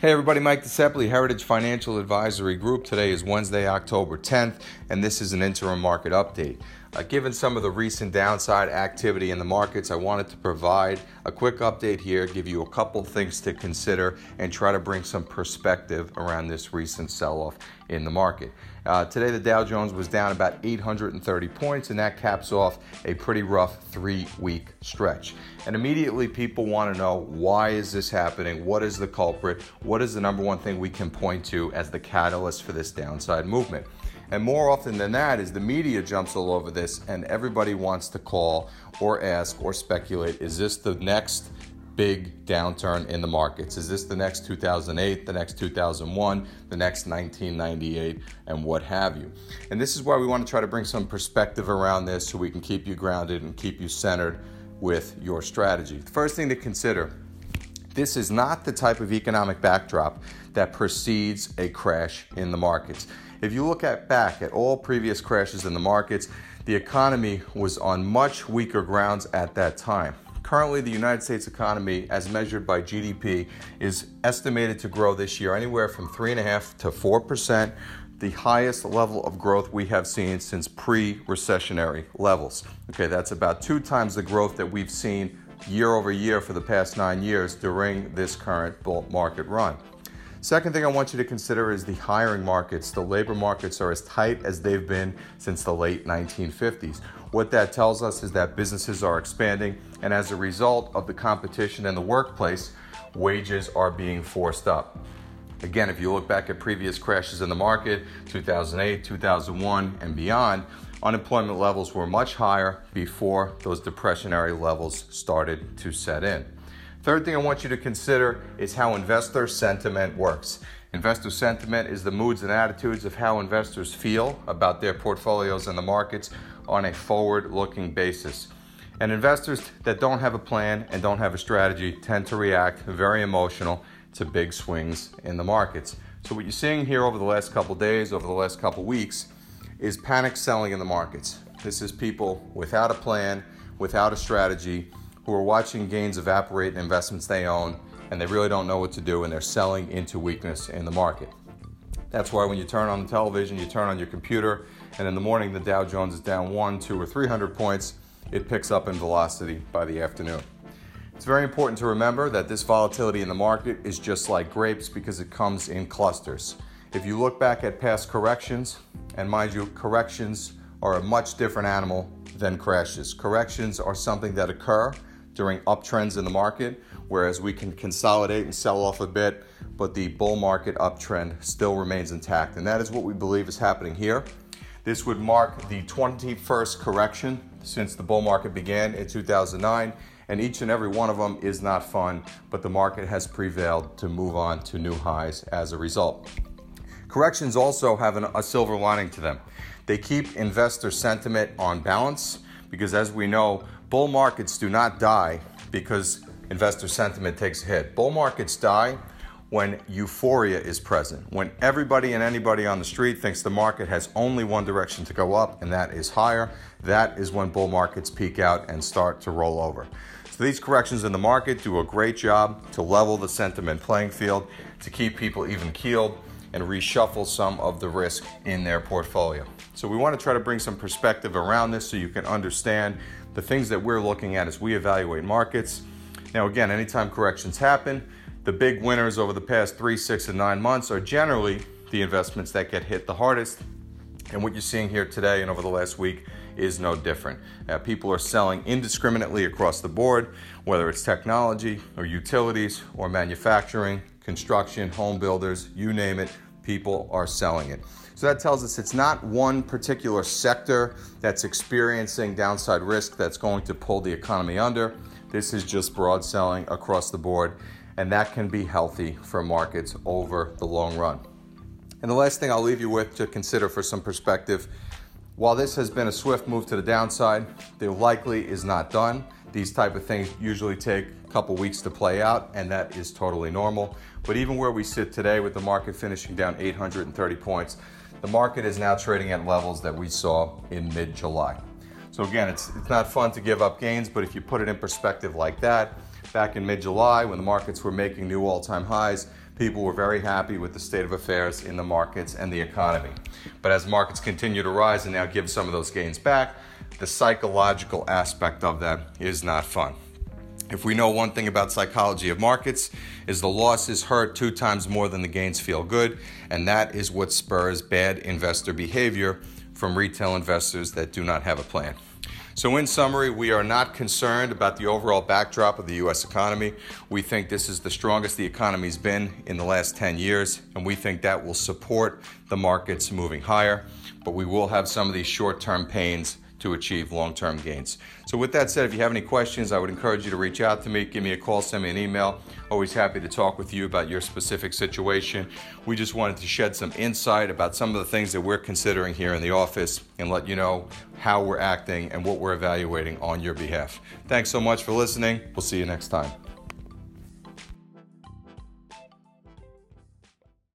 Hey everybody, Mike DeSepoli, Heritage Financial Advisory Group. Today is Wednesday, October 10th, and this is an interim market update. Uh, given some of the recent downside activity in the markets, I wanted to provide a quick update here, give you a couple things to consider, and try to bring some perspective around this recent sell off in the market. Uh, today, the Dow Jones was down about 830 points, and that caps off a pretty rough three week stretch. And immediately, people want to know why is this happening? What is the culprit? What is the number one thing we can point to as the catalyst for this downside movement? And more often than that is the media jumps all over this and everybody wants to call or ask or speculate is this the next big downturn in the markets. Is this the next 2008, the next 2001, the next 1998, and what have you? And this is why we want to try to bring some perspective around this so we can keep you grounded and keep you centered with your strategy. The first thing to consider this is not the type of economic backdrop that precedes a crash in the markets. If you look at back at all previous crashes in the markets, the economy was on much weaker grounds at that time. Currently, the United States economy, as measured by GDP, is estimated to grow this year anywhere from 3.5 to 4%, the highest level of growth we have seen since pre recessionary levels. Okay, that's about two times the growth that we've seen year over year for the past nine years during this current bull market run. Second thing I want you to consider is the hiring markets. The labor markets are as tight as they've been since the late 1950s. What that tells us is that businesses are expanding, and as a result of the competition in the workplace, wages are being forced up. Again, if you look back at previous crashes in the market, 2008, 2001, and beyond, unemployment levels were much higher before those depressionary levels started to set in. Third thing I want you to consider is how investor sentiment works. Investor sentiment is the moods and attitudes of how investors feel about their portfolios and the markets on a forward looking basis. And investors that don't have a plan and don't have a strategy tend to react very emotional to big swings in the markets. So, what you're seeing here over the last couple days, over the last couple weeks, is panic selling in the markets. This is people without a plan, without a strategy, who are watching gains evaporate in investments they own and they really don't know what to do and they're selling into weakness in the market. That's why when you turn on the television, you turn on your computer, and in the morning the Dow Jones is down one, two, or 300 points, it picks up in velocity by the afternoon. It's very important to remember that this volatility in the market is just like grapes because it comes in clusters. If you look back at past corrections, and mind you, corrections are a much different animal than crashes. Corrections are something that occur during uptrends in the market, whereas we can consolidate and sell off a bit, but the bull market uptrend still remains intact. And that is what we believe is happening here. This would mark the 21st correction since the bull market began in 2009, and each and every one of them is not fun, but the market has prevailed to move on to new highs as a result. Corrections also have an, a silver lining to them. They keep investor sentiment on balance because, as we know, bull markets do not die because investor sentiment takes a hit. Bull markets die when euphoria is present, when everybody and anybody on the street thinks the market has only one direction to go up, and that is higher. That is when bull markets peak out and start to roll over. So these corrections in the market do a great job to level the sentiment playing field, to keep people even keeled, and reshuffle some of the risk in their portfolio. So we want to try to bring some perspective around this so you can understand the things that we're looking at as we evaluate markets. Now, again, anytime corrections happen, the big winners over the past three, six, and nine months are generally the investments that get hit the hardest. And what you're seeing here today and over the last week is no different. Uh, people are selling indiscriminately across the board, whether it's technology or utilities or manufacturing, construction, home builders, you name it, people are selling it. So that tells us it's not one particular sector that's experiencing downside risk that's going to pull the economy under. This is just broad selling across the board, and that can be healthy for markets over the long run. And the last thing I'll leave you with to consider for some perspective while this has been a swift move to the downside, it likely is not done. These type of things usually take a couple weeks to play out, and that is totally normal. But even where we sit today with the market finishing down 830 points, the market is now trading at levels that we saw in mid July. So, again, it's, it's not fun to give up gains, but if you put it in perspective like that, back in mid July when the markets were making new all time highs, people were very happy with the state of affairs in the markets and the economy. But as markets continue to rise and now give some of those gains back, the psychological aspect of that is not fun. If we know one thing about psychology of markets is the losses hurt two times more than the gains feel good, and that is what spurs bad investor behavior from retail investors that do not have a plan. So, in summary, we are not concerned about the overall backdrop of the U.S. economy. We think this is the strongest the economy's been in the last 10 years, and we think that will support the markets moving higher. But we will have some of these short term pains to achieve long term gains. So, with that said, if you have any questions, I would encourage you to reach out to me, give me a call, send me an email. Always happy to talk with you about your specific situation. We just wanted to shed some insight about some of the things that we're considering here in the office and let you know how we're acting and what we're evaluating on your behalf. Thanks so much for listening. We'll see you next time.